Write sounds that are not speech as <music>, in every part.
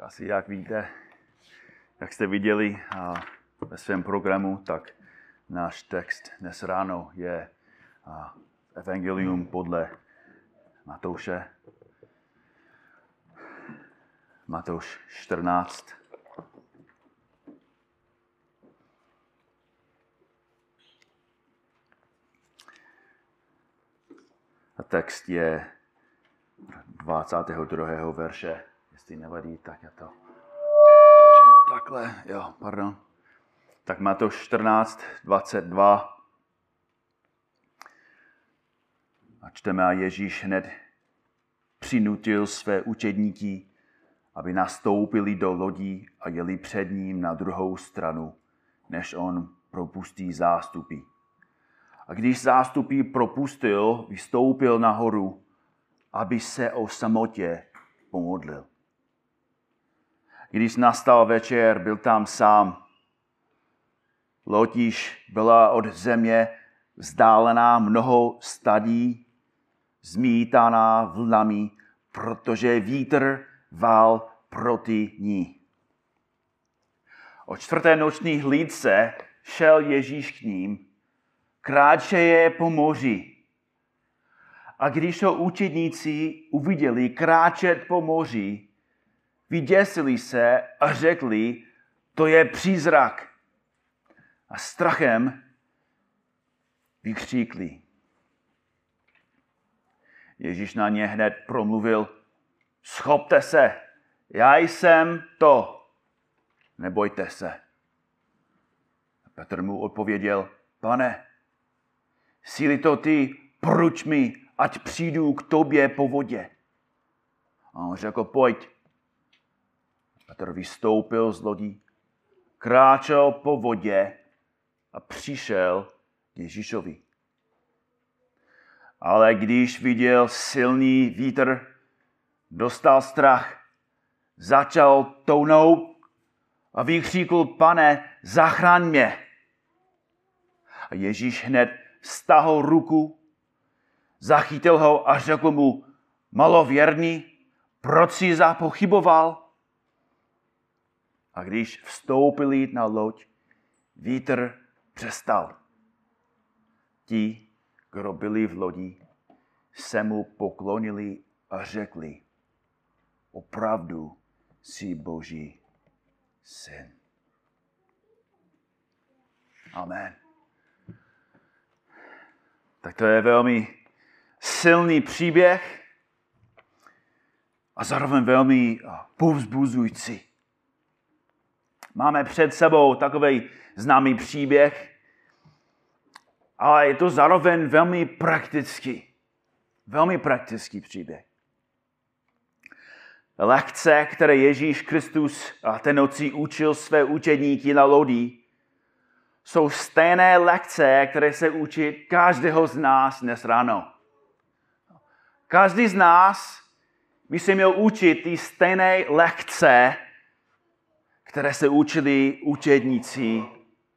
Asi jak víte, jak jste viděli ve svém programu, tak náš text dnes ráno je Evangelium podle Matouše. Matouš 14. A text je 22. verše. Jestli nevadí, tak já to takhle, jo, pardon. Tak Matouš 14, 22. A čteme, a Ježíš hned přinutil své učedníky, aby nastoupili do lodí a jeli před ním na druhou stranu, než on propustí zástupy. A když zástupy propustil, vystoupil nahoru, aby se o samotě pomodlil. Když nastal večer, byl tam sám. Loď již byla od země vzdálená mnoho stadí, zmítaná vlnami, protože vítr vál proti ní. O čtvrté noční hlídce šel Ježíš k ním, kráčeje po moři. A když ho učedníci uviděli kráčet po moři, vyděsili se a řekli, to je přízrak. A strachem vykříkli. Ježíš na ně hned promluvil, schopte se, já jsem to, nebojte se. A Petr mu odpověděl, pane, síly to ty, proč mi, ať přijdu k tobě po vodě. A on řekl, pojď. Petr vystoupil z lodí, kráčel po vodě a přišel k Ježíšovi. Ale když viděl silný vítr, dostal strach, začal tounout a vykříkl, pane, zachraň mě. A Ježíš hned stáhl ruku, zachytil ho a řekl mu, malověrný, proč jsi zapochyboval? A když vstoupili na loď, vítr přestal. Ti, kdo byli v lodi, se mu poklonili a řekli, opravdu jsi Boží syn. Amen. Tak to je velmi silný příběh a zároveň velmi povzbuzující. Máme před sebou takový známý příběh, ale je to zároveň velmi praktický. Velmi praktický příběh. Lekce, které Ježíš Kristus a ten nocí učil své učedníky na lodi, jsou stejné lekce, které se učí každého z nás dnes ráno. Každý z nás by se měl učit ty stejné lekce, které se učili učedníci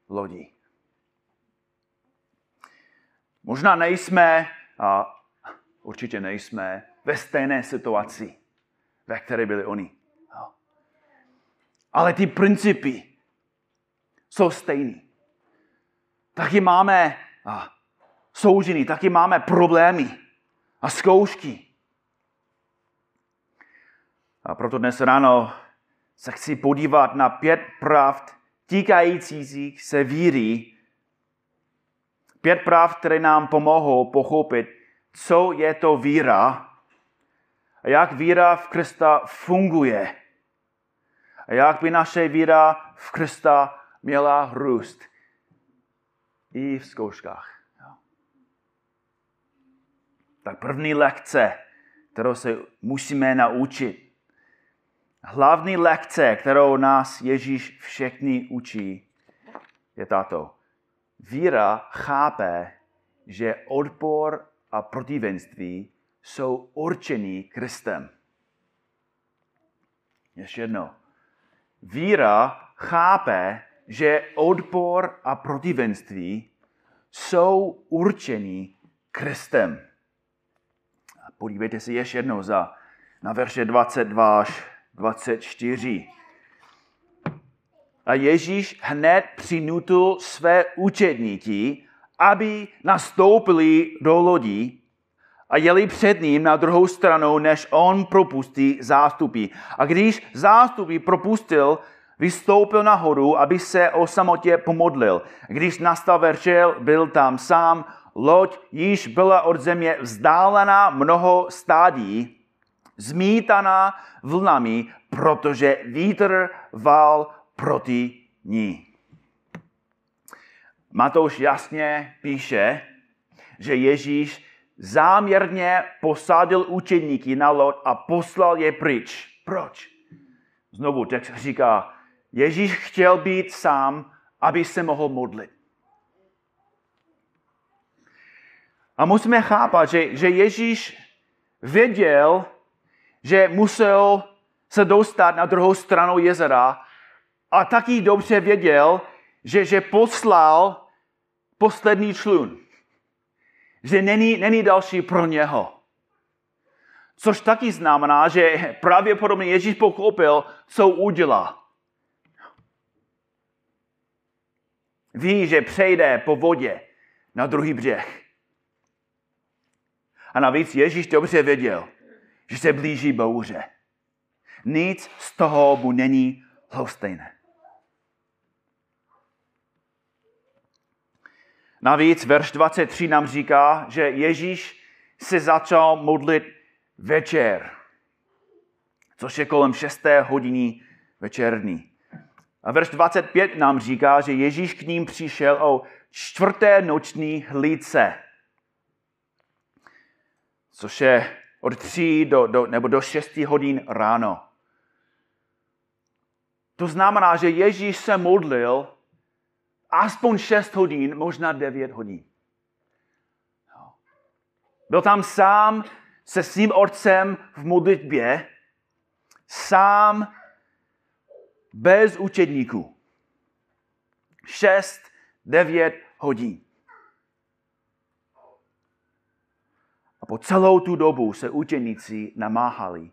lodí. Možná nejsme, a určitě nejsme, ve stejné situaci, ve které byli oni. Ale ty principy jsou stejný. Taky máme soužiny, taky máme problémy a zkoušky. A proto dnes ráno se chci podívat na pět pravd týkajících se víry. Pět pravd, které nám pomohou pochopit, co je to víra a jak víra v Krista funguje. A jak by naše víra v Krista měla růst i v zkouškách. Tak první lekce, kterou se musíme naučit. Hlavní lekce, kterou nás Ježíš všechny učí, je tato. Víra chápe, že odpor a protivenství jsou určený Kristem. Ještě jedno. Víra chápe, že odpor a protivenství jsou určený Kristem. Podívejte se ještě jednou za, na verše 22 až 24. A Ježíš hned přinutil své učedníky, aby nastoupili do lodí a jeli před ním na druhou stranu, než on propustí zástupy. A když zástupy propustil, vystoupil nahoru, aby se o samotě pomodlil. Když nastal večer, byl tam sám, loď již byla od země vzdálená mnoho stádí, zmítaná vlnami, protože vítr val proti ní. Matouš jasně píše, že Ježíš záměrně posádil učeníky na loď a poslal je pryč. Proč? Znovu text říká, Ježíš chtěl být sám, aby se mohl modlit. A musíme chápat, že, že Ježíš věděl, že musel se dostat na druhou stranu jezera a taky dobře věděl, že, že poslal poslední člun. Že není, není další pro něho. Což taky znamená, že pravděpodobně Ježíš pochopil, co udělá. Ví, že přejde po vodě na druhý břeh. A navíc Ježíš dobře věděl, že se blíží bouře. Nic z toho mu není lhostejné. Navíc verš 23 nám říká, že Ježíš se začal modlit večer, což je kolem 6. hodiny večerní. A verš 25 nám říká, že Ježíš k ním přišel o čtvrté noční hlídce, což je od 3 do, do, nebo do 6 hodin ráno. To znamená, že Ježíš se modlil aspoň 6 hodin, možná 9 hodin. Byl tam sám se svým otcem v modlitbě, sám bez učedníků. 6, 9 hodin. A po celou tu dobu se učeníci namáhali,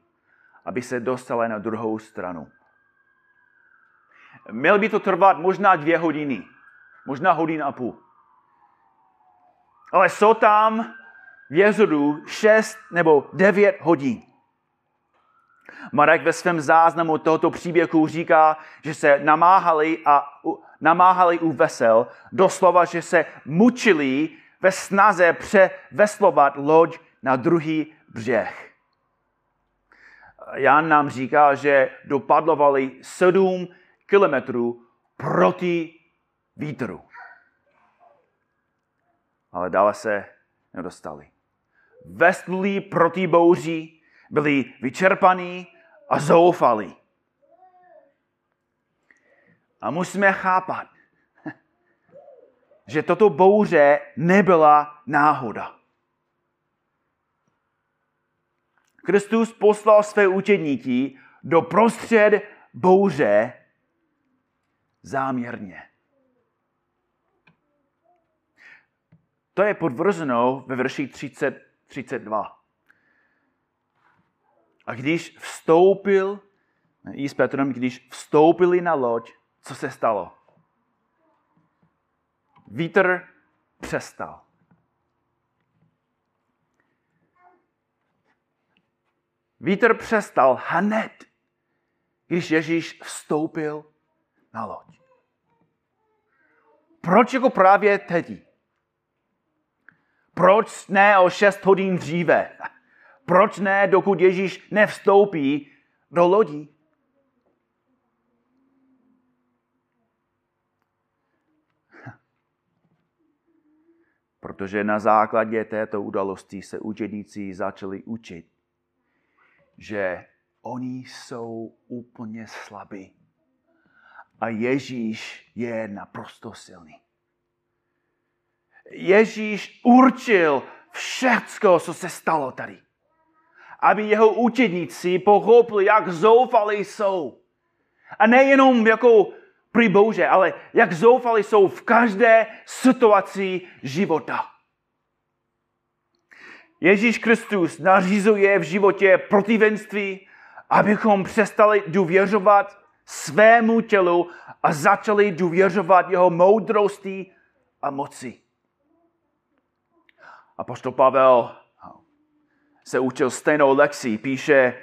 aby se dostali na druhou stranu. Měl by to trvat možná dvě hodiny, možná hodina a půl. Ale jsou tam v jezoru šest nebo devět hodin. Marek ve svém záznamu tohoto příběhu říká, že se namáhali, a, namáhali u vesel, doslova, že se mučili ve snaze převeslovat loď na druhý břeh. Jan nám říká, že dopadlovali sedm kilometrů proti vítru. Ale dále se nedostali. Vestlí proti bouři, byli vyčerpaní a zoufalí. A musíme chápat, že toto bouře nebyla náhoda. Kristus poslal své učedníky do prostřed bouře záměrně. To je podvrzeno ve verši 30, 32. A když vstoupil, i s Petrem, když vstoupili na loď, co se stalo? Vítr přestal. Vítr přestal hned, když Ježíš vstoupil na loď. Proč jako právě teď? Proč ne o šest hodin dříve? Proč ne, dokud Ježíš nevstoupí do lodí? Protože na základě této události se učedníci začali učit, že oni jsou úplně slabí. A Ježíš je naprosto silný. Ježíš určil všechno, co se stalo tady. Aby jeho učedníci pochopili, jak zoufali jsou. A nejenom jako při Bože, ale jak zoufali jsou v každé situaci života. Ježíš Kristus nařizuje v životě protivenství Abychom přestali důvěřovat svému tělu a začali důvěřovat jeho moudrosti a moci. A poštol Pavel se učil stejnou lekcí, píše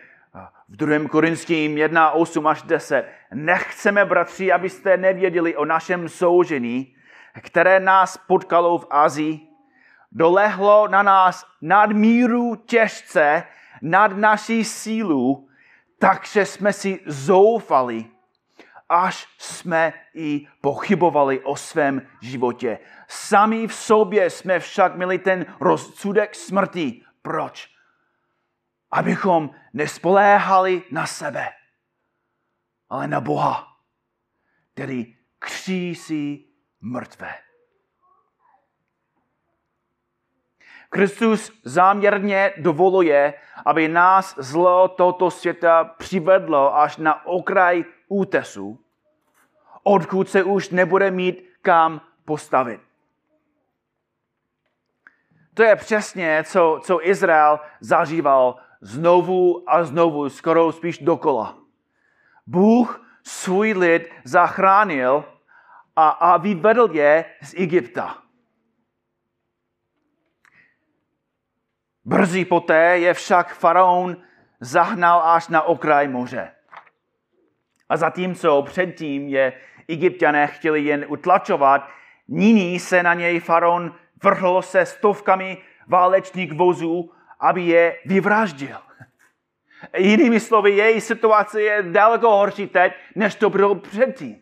v 2. Korinským 1, 8 až 10. Nechceme, bratři, abyste nevěděli o našem soužení, které nás potkalo v Azii. Dolehlo na nás nadmíru těžce, nad naší sílu, takže jsme si zoufali, až jsme i pochybovali o svém životě. Sami v sobě jsme však měli ten rozsudek smrti. Proč? Abychom nespoléhali na sebe, ale na Boha, který křísí mrtvé. Kristus záměrně dovoluje, aby nás zlo tohoto světa přivedlo až na okraj útesu, odkud se už nebude mít kam postavit. To je přesně, co, co Izrael zažíval znovu a znovu, skoro spíš dokola. Bůh svůj lid zachránil a, a vyvedl je z Egypta. Brzy poté je však faraon zahnal až na okraj moře. A zatímco předtím je egyptiané chtěli jen utlačovat, nyní se na něj faraon vrhl se stovkami válečných vozů, aby je vyvraždil. <laughs> Jinými slovy, její situace je daleko horší teď, než to bylo předtím.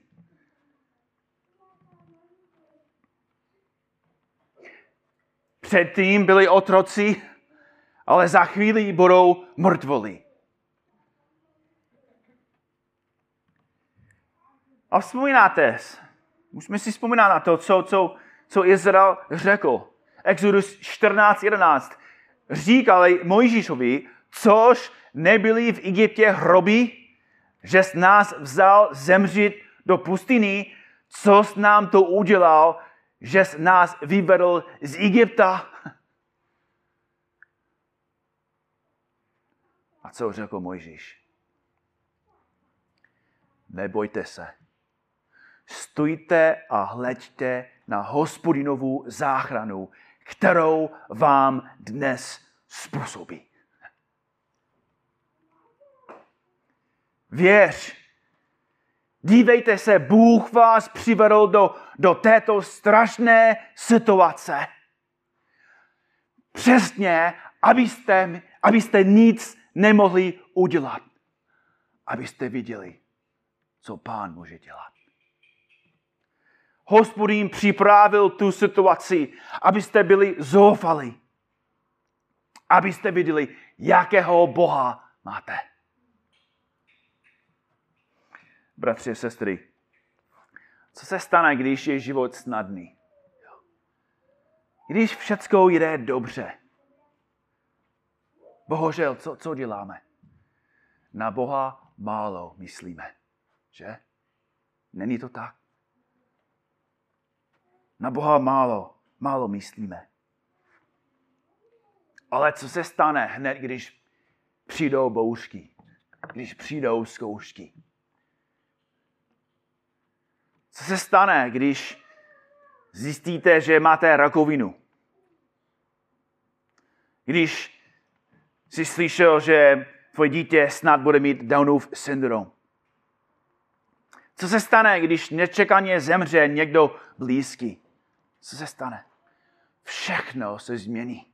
Předtím byli otroci, ale za chvíli budou mrtvoli. A vzpomínáte, musíme si vzpomínat na to, co, co, co Izrael řekl. Exodus 14.11. Říkali Mojžíšovi, což nebyli v Egyptě hroby, že s nás vzal zemřít do pustiny, co s nám to udělal, že s nás vyvedl z Egypta. A co řekl Mojžíš? Nebojte se. Stojte a hleďte na hospodinovu záchranu, kterou vám dnes způsobí. Věř. Dívejte se, Bůh vás přivedl do, do této strašné situace. Přesně, abyste, abyste nic nemohli udělat. Abyste viděli, co pán může dělat. Hospodin připravil tu situaci, abyste byli zoufali. Abyste viděli, jakého Boha máte. Bratři a sestry, co se stane, když je život snadný? Když všecko jde dobře. Bohužel, co, co děláme? Na Boha málo myslíme, že? Není to tak? Na Boha málo, málo myslíme. Ale co se stane hned, když přijdou bouřky, když přijdou zkoušky? Co se stane, když zjistíte, že máte rakovinu? Když jsi slyšel, že tvoje dítě snad bude mít Downův syndrom? Co se stane, když nečekaně zemře někdo blízký? Co se stane? Všechno se změní.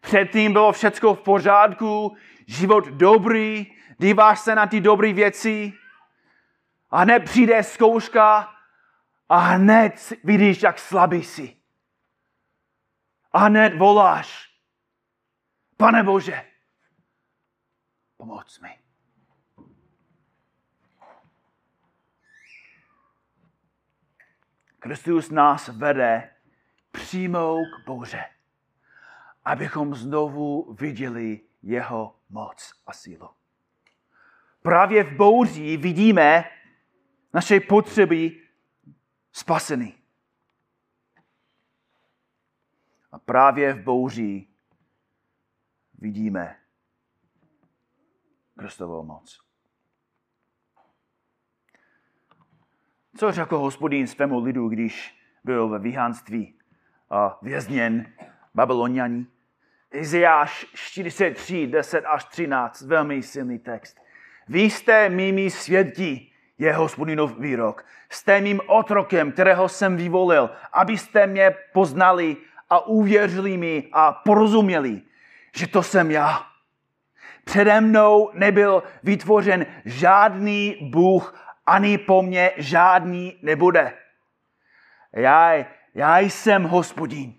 Předtím bylo všechno v pořádku, život dobrý, díváš se na ty dobré věci a hned přijde zkouška a hned vidíš, jak slabý jsi. A hned voláš, pane Bože, pomoc mi. Kristus nás vede přímo k Bože, abychom znovu viděli jeho moc a sílu. Právě v bouří vidíme naše potřeby spaseny. A právě v bouří vidíme Kristovou moc. Co řekl hospodín svému lidu, když byl ve vyhánství a vězněn Babylonianí? Izajáš 43, 10 až 13, velmi silný text. Vy jste mými svědky, je hospodinov výrok. Jste mým otrokem, kterého jsem vyvolil, abyste mě poznali a uvěřili mi a porozuměli, že to jsem já. Přede mnou nebyl vytvořen žádný Bůh, ani po mně žádný nebude. Já, já jsem hospodin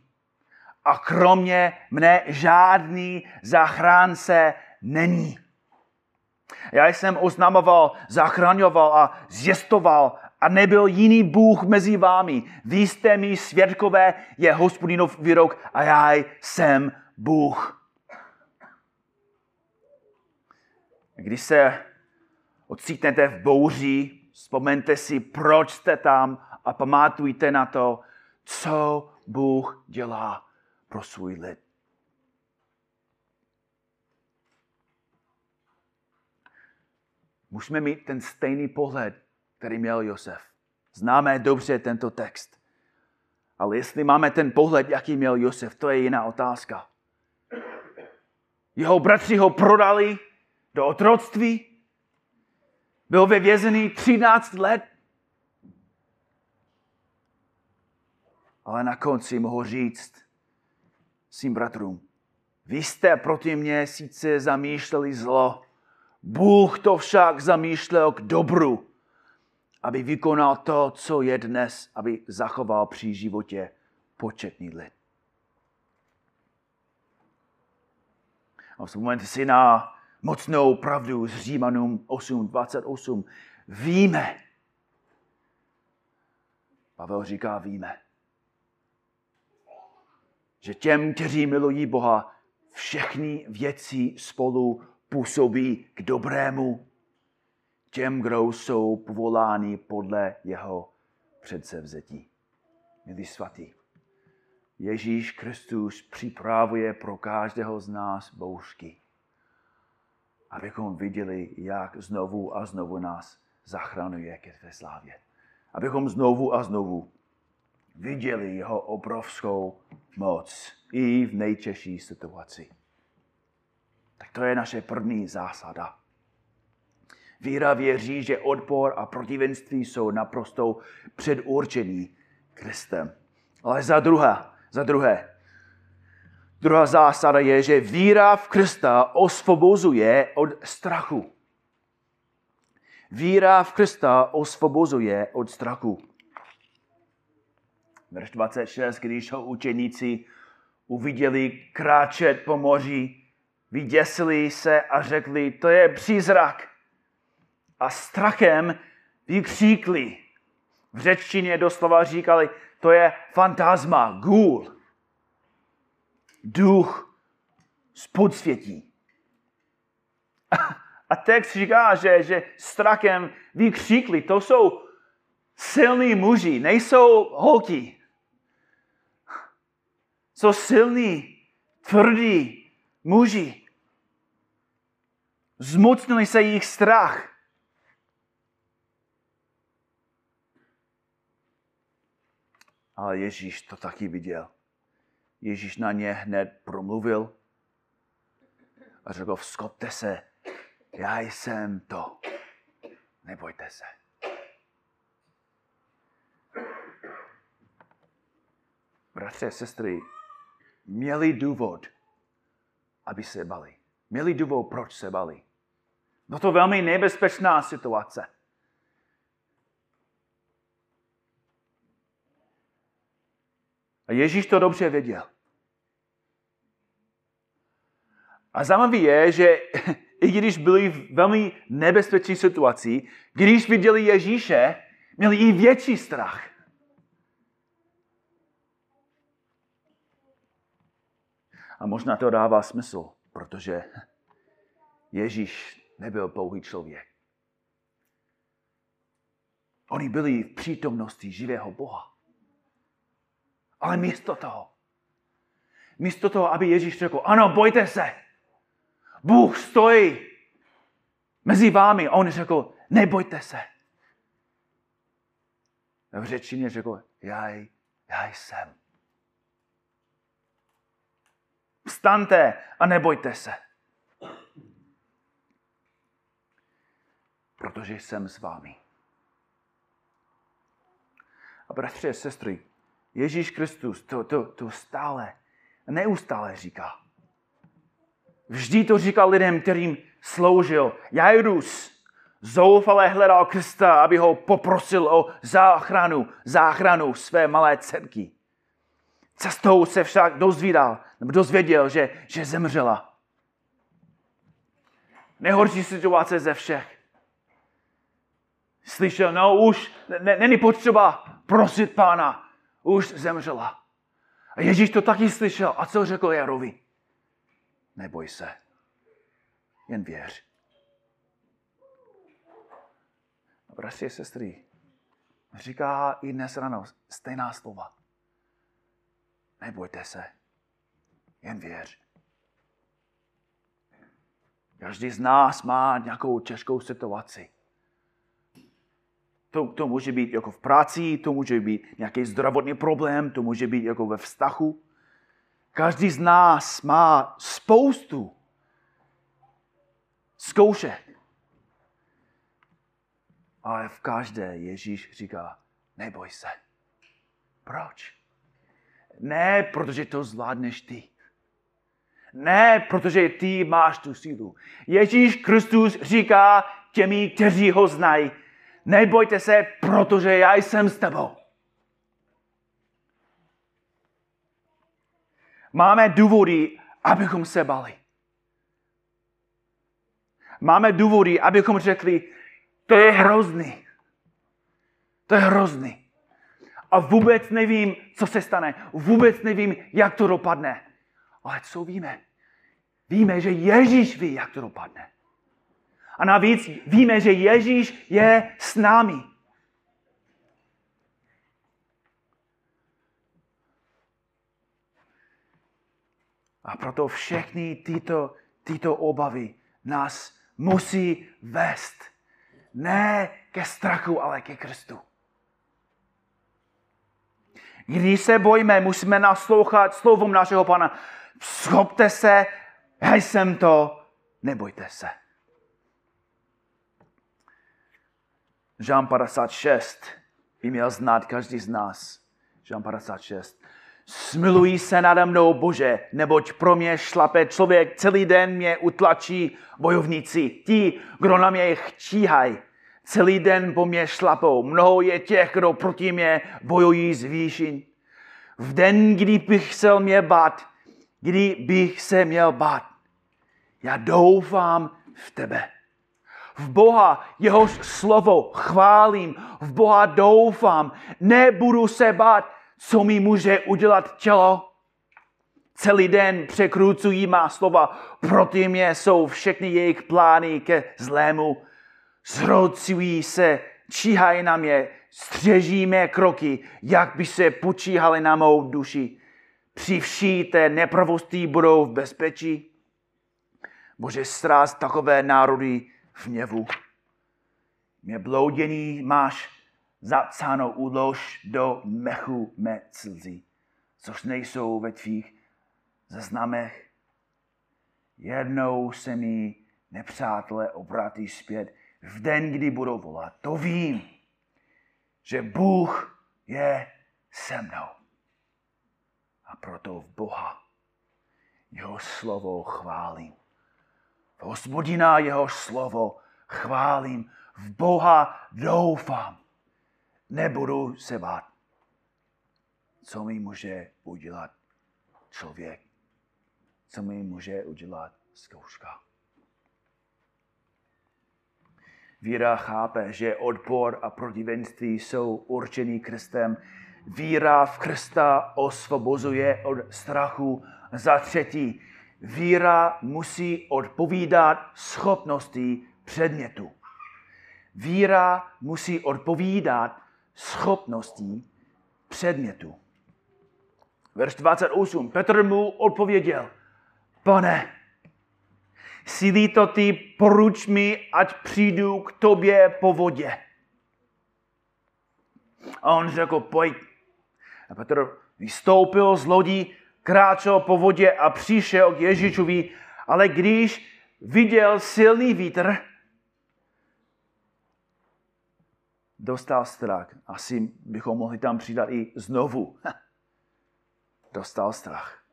a kromě mne žádný zachránce není. Já jsem oznamoval, zachraňoval a zjistoval a nebyl jiný Bůh mezi vámi. Vy jste mi svědkové, je hospodinov výrok a já jsem Bůh. Když se ocitnete v bouři, vzpomeňte si, proč jste tam a pamatujte na to, co Bůh dělá pro svůj lid. Musíme mít ten stejný pohled, který měl Josef. Známe dobře tento text. Ale jestli máme ten pohled, jaký měl Josef, to je jiná otázka. Jeho bratři ho prodali do otroctví. Byl ve vězení 13 let. Ale na konci mohl říct svým bratrům, vy jste proti mně sice zamýšleli zlo, Bůh to však zamýšlel k dobru, aby vykonal to, co je dnes, aby zachoval při životě početný lid. A vzpomeňte si na mocnou pravdu z Římanům 8.28. Víme. Pavel říká víme. Že těm, kteří milují Boha, všechny věci spolu působí k dobrému těm, kdo jsou povoláni podle jeho předsevzetí. Milí svatý, Ježíš Kristus připravuje pro každého z nás bouřky, abychom viděli, jak znovu a znovu nás zachraňuje ke své slávě. Abychom znovu a znovu viděli jeho obrovskou moc i v nejtěžší situaci. Tak to je naše první zásada. Víra věří, že odpor a protivenství jsou naprosto předurčení Kristem. Ale za druhé, za druhé, druhá zásada je, že víra v Krista osvobozuje od strachu. Víra v Krista osvobozuje od strachu. Verš 26, když ho učeníci uviděli kráčet po moři, vyděsili se a řekli, to je přízrak. A strachem vykříkli. V řečtině doslova říkali, to je fantasma, gůl. Duch z podsvětí. A text říká, že, že strachem vykříkli, to jsou silní muži, nejsou holky. Jsou silní, tvrdí, muži. Zmocnili se jich strach. Ale Ježíš to taky viděl. Ježíš na ně hned promluvil a řekl, vzkopte se, já jsem to. Nebojte se. Bratře, sestry, měli důvod aby se bali. Měli důvod, proč se bali. Bylo to velmi nebezpečná situace. A Ježíš to dobře věděl. A zajímavé je, že <laughs> i když byli v velmi nebezpečné situaci, když viděli Ježíše, měli i větší strach. A možná to dává smysl, protože <laughs> Ježíš nebyl pouhý člověk. Oni byli v přítomnosti živého Boha. Ale místo toho, místo toho, aby Ježíš řekl, ano, bojte se, Bůh stojí mezi vámi. A on řekl, nebojte se. V řečtině řekl, já, já jsem. Vstaňte a nebojte se. Protože jsem s vámi. A bratři a sestry, Ježíš Kristus to, to, to stále, neustále říká. Vždy to říkal lidem, kterým sloužil. Jairus zoufale hledal Krista, aby ho poprosil o záchranu, záchranu své malé dcerky. Cestou se však dozvídal, nebo dozvěděl, že, že zemřela. Nejhorší situace ze všech. Slyšel, no už ne, není potřeba prosit pána, už zemřela. A Ježíš to taky slyšel. A co řekl Jarovi? Neboj se, jen věř. A bratři a sestry, říká i dnes ráno stejná slova. Nebojte se, jen věř. Každý z nás má nějakou těžkou situaci. To, to může být jako v práci, to může být nějaký zdravotní problém, to může být jako ve vztahu. Každý z nás má spoustu zkoušek. Ale v každé Ježíš říká, neboj se. Proč? Ne, protože to zvládneš ty. Ne, protože ty máš tu sílu. Ježíš Kristus říká těmi, kteří ho znají, nebojte se, protože já jsem s tebou. Máme důvody, abychom se bali. Máme důvody, abychom řekli, to je hrozný. To je hrozný. A vůbec nevím, co se stane. Vůbec nevím, jak to dopadne. Ale co víme? Víme, že Ježíš ví, jak to dopadne. A navíc víme, že Ježíš je s námi. A proto všechny tyto, tyto obavy nás musí vést. Ne ke strachu, ale ke Kristu. Když se bojíme, musíme naslouchat slovům našeho Pana. Schopte se, já jsem to, nebojte se. Žán 56 by měl znát každý z nás. Žán 56. Smilují se nade mnou, Bože, neboť pro mě šlape člověk, celý den mě utlačí bojovníci, ti, kdo na mě chčíhají. Celý den po mě šlapou. Mnoho je těch, kdo proti mě bojují z výšin. V den, kdy bych se mě bát, kdy bych se měl bát, já doufám v tebe. V Boha, jehož slovo chválím, v Boha doufám, nebudu se bát, co mi může udělat tělo. Celý den překrucují má slova, proti mě jsou všechny jejich plány ke zlému. Zhrocují se, číhají na mě, střeží mé kroky, jak by se počíhali na mou duši. Při vší té nepravosti budou v bezpečí. Bože, sráz takové národy v něvu. Mě bloudění máš zapsáno ulož do mechu mé slzy, což nejsou ve tvých zaznamech. Jednou se mi nepřátelé obrátí zpět v den, kdy budou volat. To vím, že Bůh je se mnou. A proto v Boha jeho slovo chválím. V hospodina jeho slovo chválím. V Boha doufám. Nebudu se bát. Co mi může udělat člověk? Co mi může udělat zkouška? Víra chápe, že odpor a protivenství jsou určený Kristem. Víra v Krista osvobozuje od strachu. Za třetí, víra musí odpovídat schopnosti předmětu. Víra musí odpovídat schopností předmětu. Verš 28. Petr mu odpověděl, pane, Sílí to ty, poruč mi, ať přijdu k tobě po vodě. A on řekl, pojď. A Petr vystoupil z lodí, kráčel po vodě a přišel k Ježíšovi, ale když viděl silný vítr, dostal strach. Asi bychom mohli tam přidat i znovu. Dostal strach.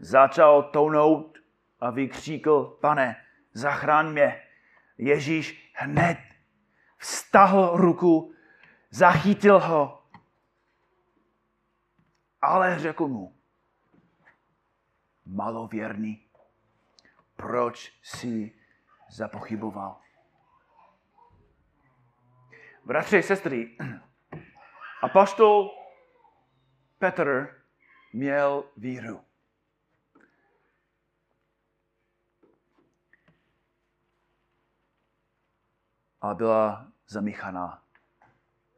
Začal tounout a vykříkl, pane, zachraň mě. Ježíš hned vztahl ruku, zachytil ho, ale řekl mu, malověrný, proč jsi zapochyboval? Bratři a sestry, Petr měl víru. A byla zamíchaná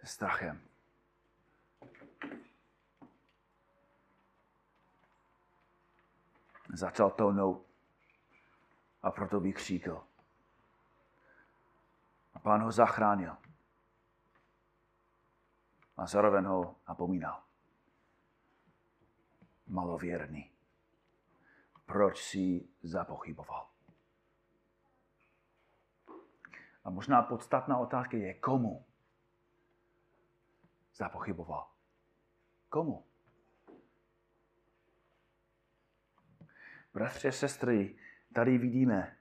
strachem. Začal tounout a proto vykříkl. A pán ho zachránil a zároveň ho napomínal. Malověrný. Proč si zapochyboval? A možná podstatná otázka je, komu zapochyboval? Komu? Bratři a sestry, tady vidíme,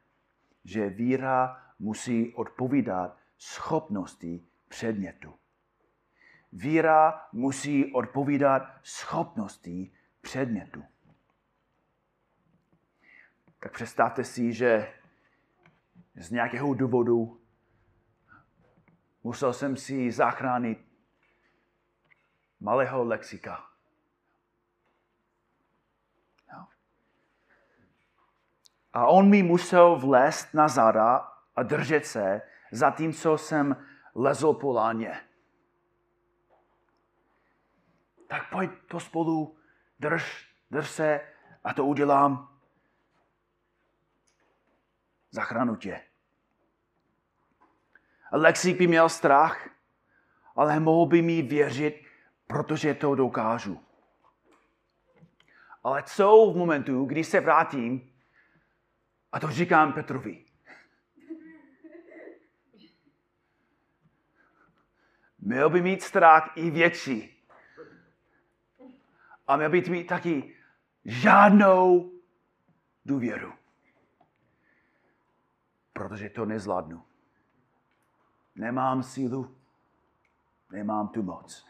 že víra musí odpovídat schopnosti předmětu. Víra musí odpovídat schopnosti předmětu. Tak představte si, že z nějakého důvodu musel jsem si zachránit malého lexika. A on mi musel vlézt na zada a držet se, zatímco jsem lezl po láně tak pojď to spolu, drž, drž se a to udělám. Zachranu tě. Lexík by měl strach, ale mohl by mi věřit, protože to dokážu. Ale co v momentu, kdy se vrátím, a to říkám Petrovi. Měl by mít strach i větší a měl být mít taky žádnou důvěru. Protože to nezvládnu. Nemám sílu, nemám tu moc.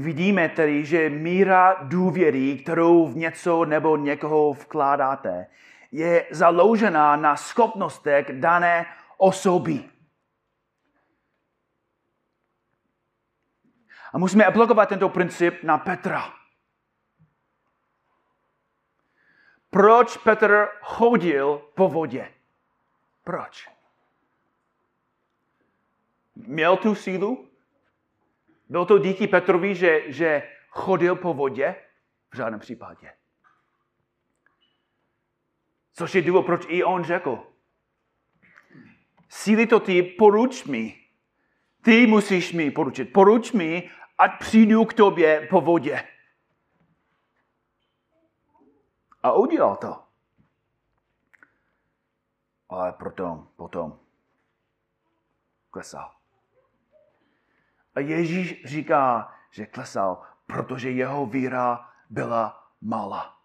Vidíme tedy, že míra důvěry, kterou v něco nebo někoho vkládáte, je založená na schopnostech dané osoby. A musíme aplikovat tento princip na Petra. Proč Petr chodil po vodě? Proč? Měl tu sílu? Byl to díky Petrovi, že, že chodil po vodě? V žádném případě. Což je důvod, proč i on řekl. Síly to ty, poruč mi. Ty musíš mi poručit. Poruč mi, ať přijdu k tobě po vodě. A udělal to. Ale potom, potom klesal. A Ježíš říká, že klesal, protože jeho víra byla malá.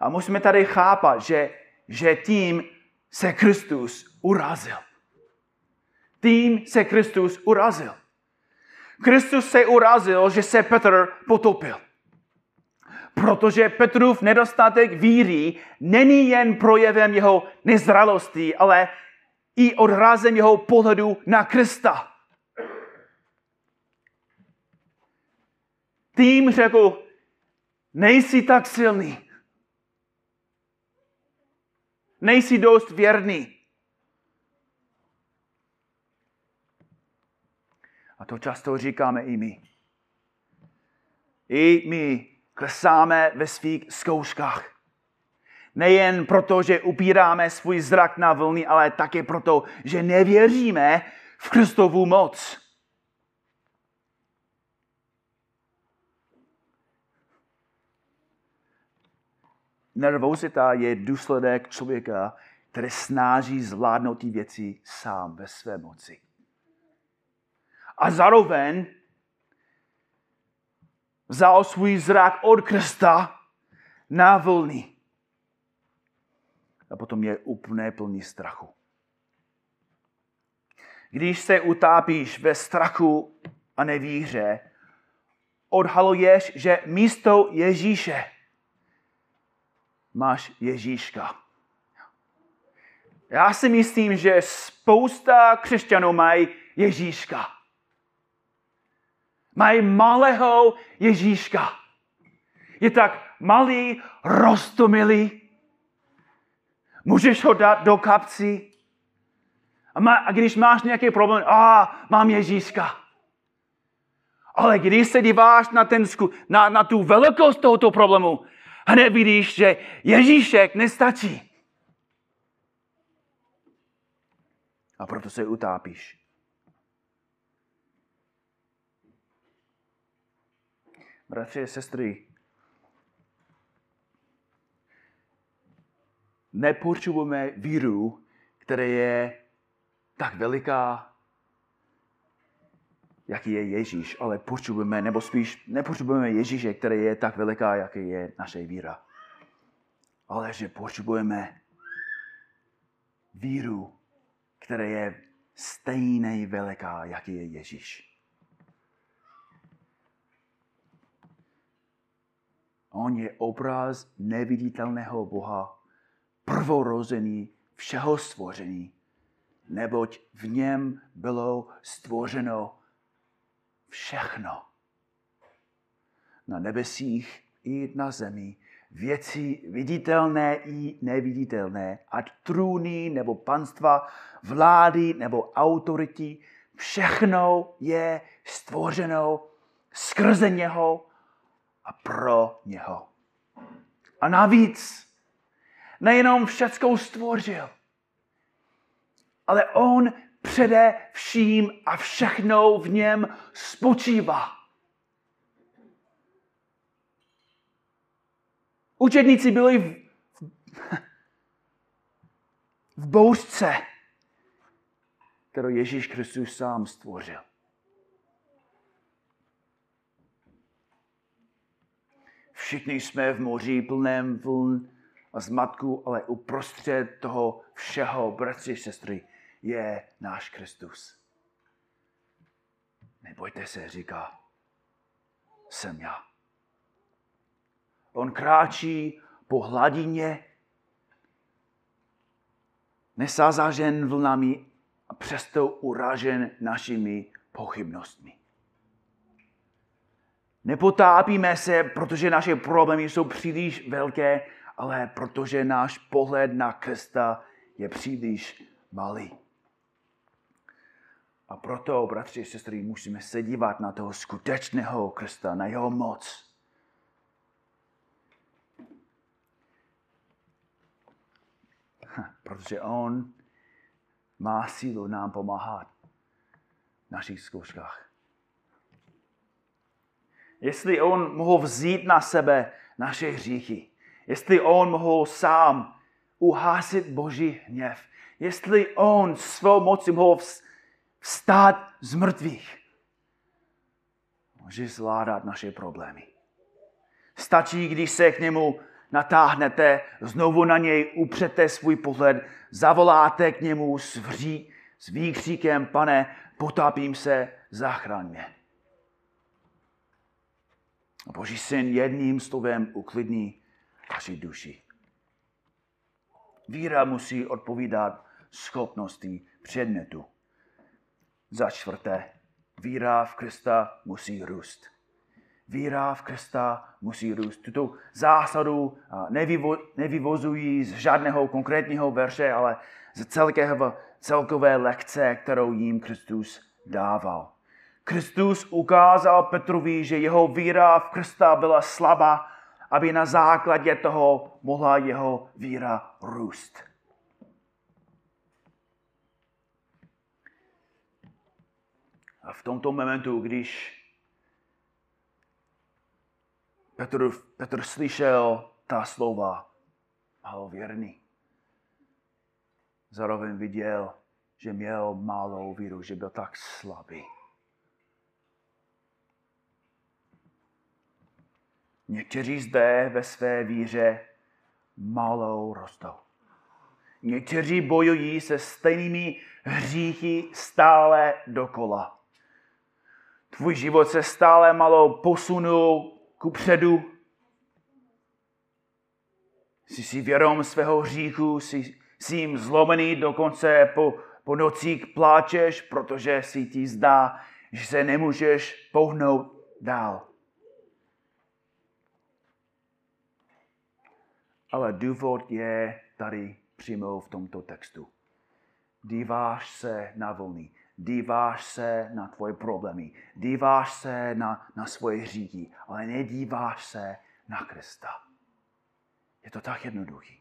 A musíme tady chápat, že, že tím se Kristus urazil. Tím se Kristus urazil. Kristus se urazil, že se Petr potopil. Protože Petrův nedostatek víry není jen projevem jeho nezralosti, ale i odrazem jeho pohledu na Krista. Tím řekl, nejsi tak silný. Nejsi dost věrný. A to často říkáme i my. I my klesáme ve svých zkouškách. Nejen proto, že upíráme svůj zrak na vlny, ale také proto, že nevěříme v Kristovu moc. Nervozita je důsledek člověka, který snaží zvládnout ty věci sám ve své moci. A zároveň vzal svůj zrak od Krista na vlny. A potom je úplně plný strachu. Když se utápíš ve strachu a nevíře, odhaluješ, že místo Ježíše máš Ježíška. Já si myslím, že spousta křesťanů mají Ježíška. Mají malého Ježíška. Je tak malý, rostomilý. Můžeš ho dát do kapci. A, má, a když máš nějaký problém, a mám Ježíška. Ale když se díváš na, ten, na, na tu velikost tohoto problému, hned vidíš, že Ježíšek nestačí. A proto se utápíš. Bratři a sestry, nepotřebujeme víru, která je tak veliká, jaký je Ježíš, ale potřebujeme, nebo spíš nepotřebujeme Ježíše, který je tak veliká, jaký je naše víra. Ale že potřebujeme víru, která je stejně veliká, jaký je Ježíš. On je obraz neviditelného Boha, prvorozený všeho stvoření, neboť v něm bylo stvořeno všechno. Na nebesích i na zemi, věci viditelné i neviditelné, ať trůny nebo panstva, vlády nebo autority, všechno je stvořeno skrze něho a pro něho. A navíc nejenom všeckou stvořil, ale on přede vším a všechno v něm spočívá. Učedníci byli v, v bouřce, kterou Ježíš Kristus sám stvořil. Všichni jsme v moři plném vln a zmatku, ale uprostřed toho všeho, bratři, sestry, je náš Kristus. Nebojte se, říká, jsem já. On kráčí po hladině, nesázažen vlnami a přesto uražen našimi pochybnostmi. Nepotápíme se, protože naše problémy jsou příliš velké, ale protože náš pohled na Krista je příliš malý. A proto, bratři a sestry, musíme se dívat na toho skutečného Krista, na jeho moc. Protože on má sílu nám pomáhat v našich zkouškách. Jestli on mohl vzít na sebe naše hříchy, jestli on mohl sám uhásit Boží hněv, jestli on svou moci mohl vstát z mrtvých, může zvládat naše problémy. Stačí, když se k němu natáhnete, znovu na něj upřete svůj pohled, zavoláte k němu s, vří, s výkříkem, pane, potápím se, zachraň mě. Boží syn jedním slovem uklidní vaši duši. Víra musí odpovídat schopnosti předmětu. Za čtvrté, víra v Krista musí růst. Víra v Krista musí růst. Tuto zásadu nevyvo, nevyvozují z žádného konkrétního verše, ale z celkové, celkové lekce, kterou jim Kristus dával. Kristus ukázal Petrovi, že jeho víra v Krista byla slabá, aby na základě toho mohla jeho víra růst. A v tomto momentu, když Petr, Petr slyšel ta slova, věrný. Zároveň viděl, že měl malou víru, že byl tak slabý. Někteří zde ve své víře malou rostou. Někteří bojují se stejnými hříchy stále dokola. Tvůj život se stále malo posunul ku předu. Jsi si vědom svého hříchu, jsi, jsi jim zlomený, dokonce po, po nocích pláčeš, protože si ti zdá, že se nemůžeš pohnout dál. Ale důvod je tady přímo v tomto textu. Díváš se na vlny, díváš se na tvoje problémy, díváš se na, na svoje hříchy, ale nedíváš se na Krista. Je to tak jednoduchý.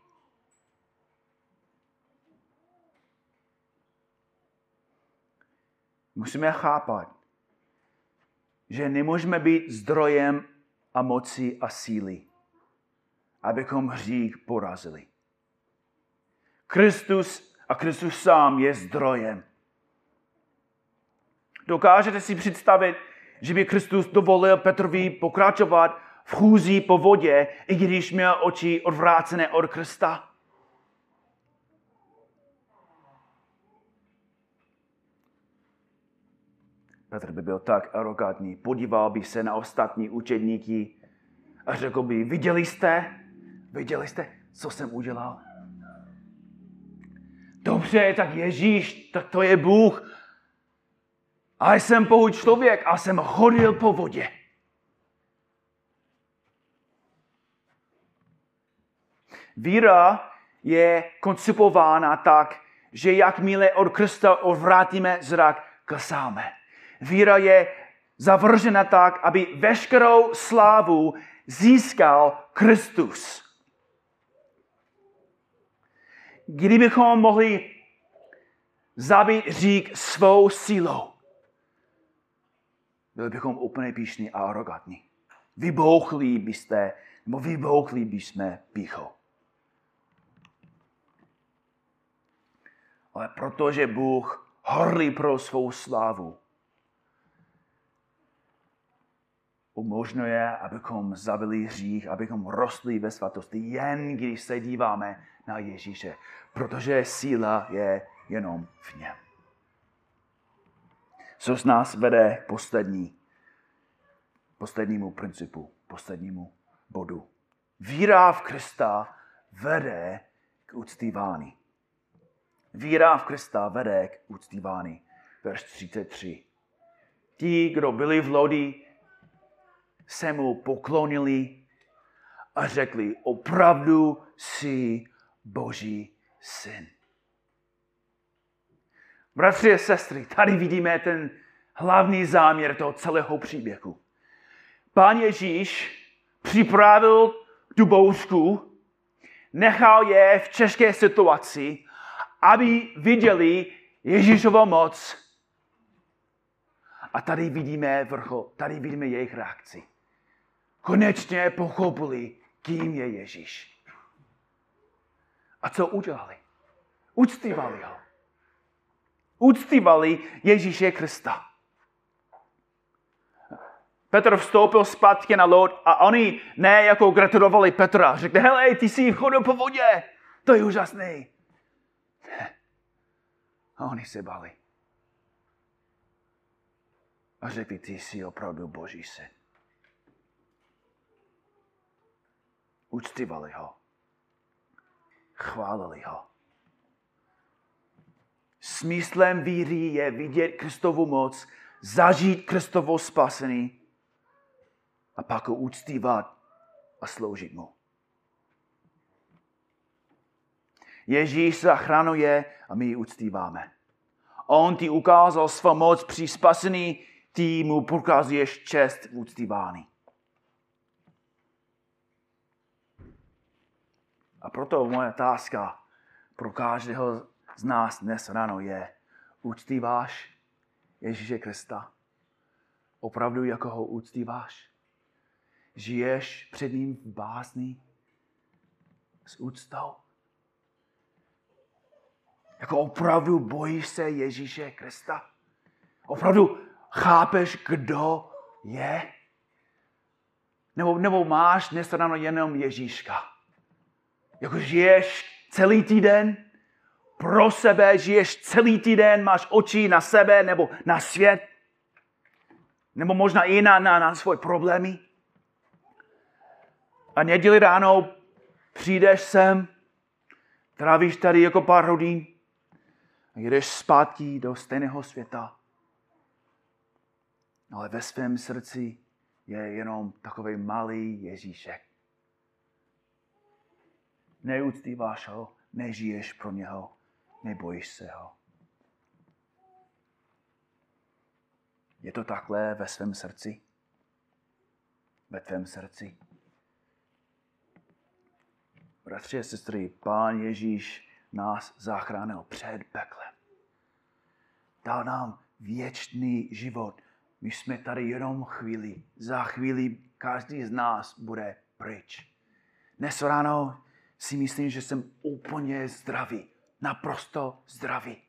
Musíme chápat, že nemůžeme být zdrojem a moci a síly, abychom hřích porazili. Kristus a Kristus sám je zdrojem. Dokážete si představit, že by Kristus dovolil Petrovi pokračovat v chůzí po vodě, i když měl oči odvrácené od Krista? Petr by byl tak arrogantní, podíval by se na ostatní učedníky a řekl by, viděli jste, viděli jste, co jsem udělal? Dobře, tak Ježíš, tak to je Bůh. A jsem pouhý člověk a jsem chodil po vodě. Víra je koncipována tak, že jakmile od Krista odvrátíme zrak, klesáme. Víra je zavržena tak, aby veškerou slávu získal Kristus. Kdybychom mohli zabít řík svou sílou, byli bychom úplně píšní a arrogantní. Vybouchlí byste, nebo vybouchlí bychom píchou. ale protože Bůh horlí pro svou slávu, umožňuje, abychom zabili hřích, abychom rostli ve svatosti, jen když se díváme na Ježíše, protože síla je jenom v něm. Co z nás vede k poslední, poslednímu principu, poslednímu bodu. Víra v Krista vede k uctívání. Víra v Krista vede k uctívání. Verš 33. Ti, kdo byli v lodi, se mu poklonili a řekli, opravdu jsi Boží syn. Bratři a sestry, tady vidíme ten hlavní záměr toho celého příběhu. Pán Ježíš připravil tu bouřku, nechal je v české situaci aby viděli Ježíšovo moc. A tady vidíme vrchol, tady vidíme jejich reakci. Konečně pochopili, kým je Ježíš. A co udělali? Uctívali ho. Uctívali Ježíše Krista. Petr vstoupil zpátky na loď a oni ne jako gratulovali Petra. Řekli, hele, ty jsi chodil po vodě. To je úžasný. A oni se bali. A řekli, ty jsi opravdu Boží syn. Uctivali ho. Chválili ho. Smyslem víry je vidět Kristovu moc, zažít Kristovo spasení a pak ho uctívat a sloužit mu. Ježíš zachránuje a my ji uctíváme. On ti ukázal svou moc při spasení ty mu prokazuješ čest v uctívání. A proto moje otázka pro každého z nás dnes ráno je, uctíváš Ježíše Krista? Opravdu jako ho uctíváš? Žiješ před ním v bázni? S úctou? Jako opravdu bojíš se Ježíše Krista? Opravdu chápeš, kdo je? Nebo, nebo máš dnes ráno jenom Ježíška? Jako žiješ celý týden pro sebe, žiješ celý týden, máš oči na sebe nebo na svět, nebo možná i na, na, na svoje problémy. A neděli ráno přijdeš sem, trávíš tady jako pár hodin a jdeš zpátky do stejného světa. Ale ve svém srdci je jenom takový malý Ježíšek. Neúctíváš ho, nežiješ pro něho, nebojíš se ho. Je to takhle ve svém srdci? Ve tvém srdci? Bratři a sestry, Pán Ježíš nás zachránil před peklem. Dal nám věčný život. My jsme tady jenom chvíli. Za chvíli každý z nás bude pryč. Dnes ráno si myslím, že jsem úplně zdravý. Naprosto zdravý.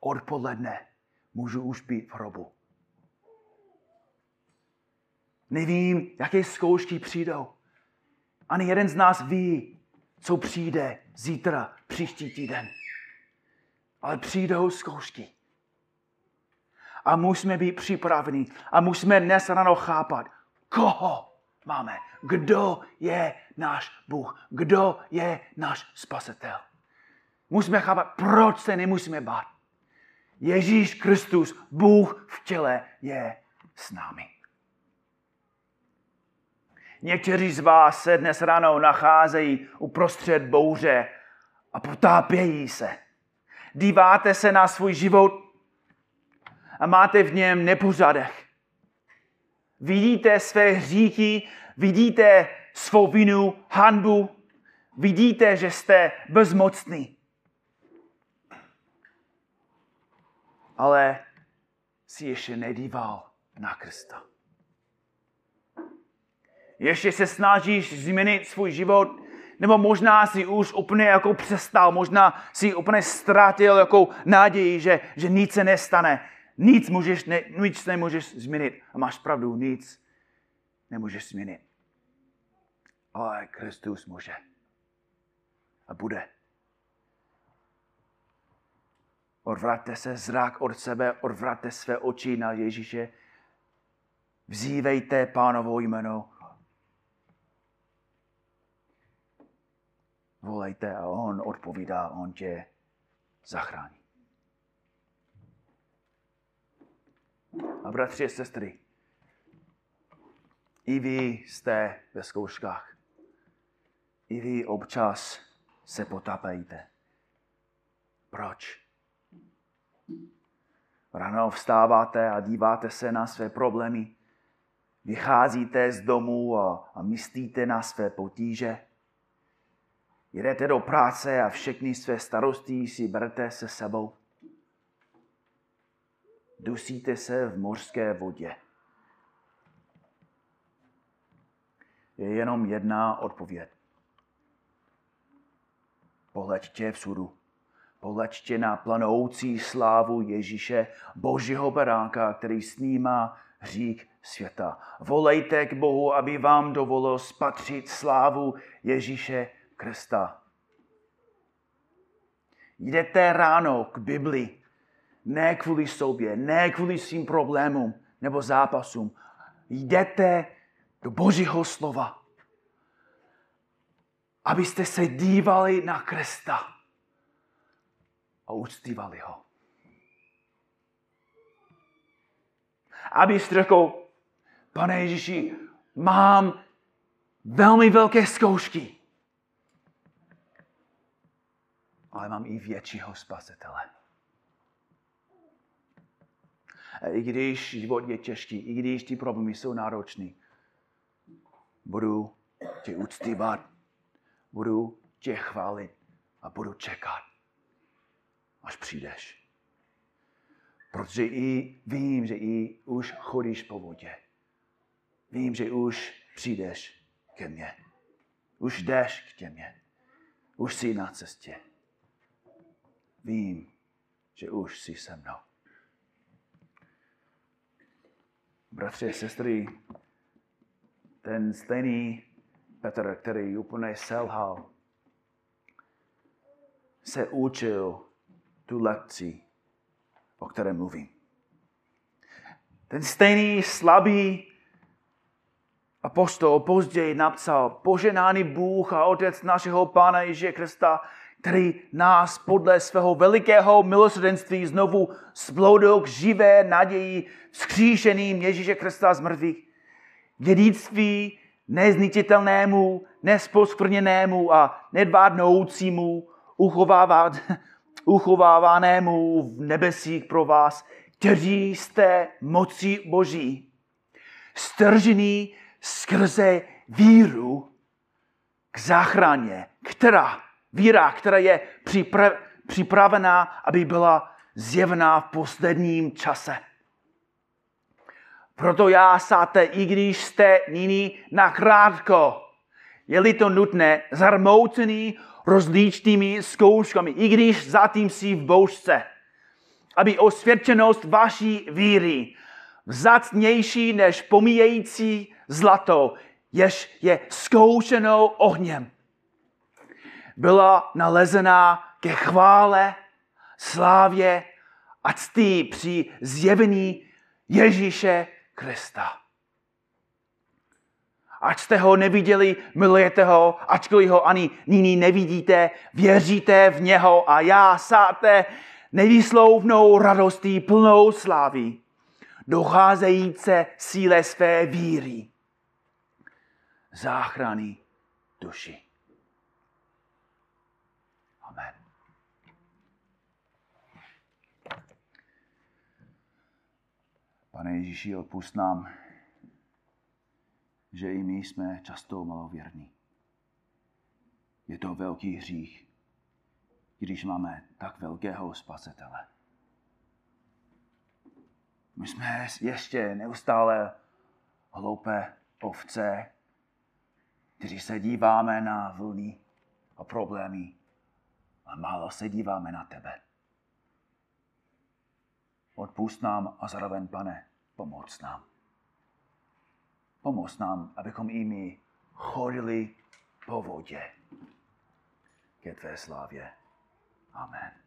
Odpoledne můžu už být v hrobu. Nevím, jaké zkoušky přijdou. Ani jeden z nás ví, co přijde zítra, příští týden. Ale přijdou zkoušky. A musíme být připraveni. A musíme dnes ráno chápat, koho máme. Kdo je náš Bůh? Kdo je náš spasitel? Musíme chápat, proč se nemusíme bát. Ježíš Kristus, Bůh v těle, je s námi. Někteří z vás se dnes ráno nacházejí uprostřed bouře a potápějí se. Díváte se na svůj život a máte v něm nepořadek. Vidíte své hříchy, vidíte svou vinu, hanbu, vidíte, že jste bezmocný. Ale si ještě nedíval na Krista. Ještě se snažíš změnit svůj život, nebo možná si už úplně jako přestal, možná si úplně ztratil jako naději, že, že nic se nestane. Nic, můžeš, ne, nic nemůžeš změnit. A máš pravdu, nic nemůžeš změnit. Ale Kristus může. A bude. Odvraťte se zrak od sebe, odvraťte své oči na Ježíše. Vzívejte pánovo jméno. Volejte a on odpovídá, on tě zachrání. A bratři a sestry, i vy jste ve zkouškách. I vy občas se potápejte. Proč? Ráno vstáváte a díváte se na své problémy. Vycházíte z domu a, a myslíte na své potíže. Jdete do práce a všechny své starosti si berete se sebou. Dusíte se v mořské vodě. Je jenom jedna odpověď. Pohleďte všudu. Pohleďte na planoucí slávu Ježíše, Božího beránka, který snímá hřích světa. Volejte k Bohu, aby vám dovolil spatřit slávu Ježíše Krista. Jdete ráno k Bibli, ne kvůli sobě, ne kvůli svým problémům nebo zápasům. Jdete do Božího slova, abyste se dívali na Krista a uctívali ho. Abyste řekl, pane Ježíši, mám velmi velké zkoušky, ale mám i většího spasitele. I když život je těžký, i když ty problémy jsou náročné, budu tě uctívat, budu tě chválit a budu čekat, až přijdeš. Protože i vím, že i už chodíš po vodě. Vím, že už přijdeš ke mně. Už jdeš k těmě. Už jsi na cestě. Vím, že už jsi se mnou. Bratři a sestry, ten stejný Petr, který úplně selhal, se učil tu lekci, o které mluvím. Ten stejný slabý apostol později napsal, poženáný Bůh a Otec našeho Pána Ježíše Krista, který nás podle svého velikého milosrdenství znovu sploudil k živé naději vzkříšeným Ježíše Krista z mrtvých. Dědictví nezničitelnému, nesposkvrněnému a nedvádnoucímu, uchovávat, uchovávanému v nebesích pro vás, kteří jste moci Boží, stržený skrze víru k záchraně, která, víra, která je připra, připravená, aby byla zjevná v posledním čase. Proto já sáte, i když jste nyní nakrátko, je-li to nutné, zarmoucený rozličnými zkouškami, i když zatím si v bouřce, aby osvědčenost vaší víry, vzácnější než pomíjející zlato, jež je zkoušenou ohněm, byla nalezená ke chvále, slávě a ctí při zjevení Ježíše Krista. Ať jste ho neviděli, milujete ho, ačkoliv ho ani nyní nevidíte, věříte v něho a já sáte nevyslouvnou radostí plnou slávy, docházejíce síle své víry záchrany duši. Amen. Pane Ježíši, odpust nám, že i my jsme často malověrní. Je to velký hřích, když máme tak velkého spasitele. My jsme ještě neustále hloupé ovce, kteří se díváme na vlny a problémy a málo se díváme na tebe. Odpust nám a zároveň, pane, pomoc nám. Pomoz nám, abychom i my chodili po vodě ke tvé slávě. Amen.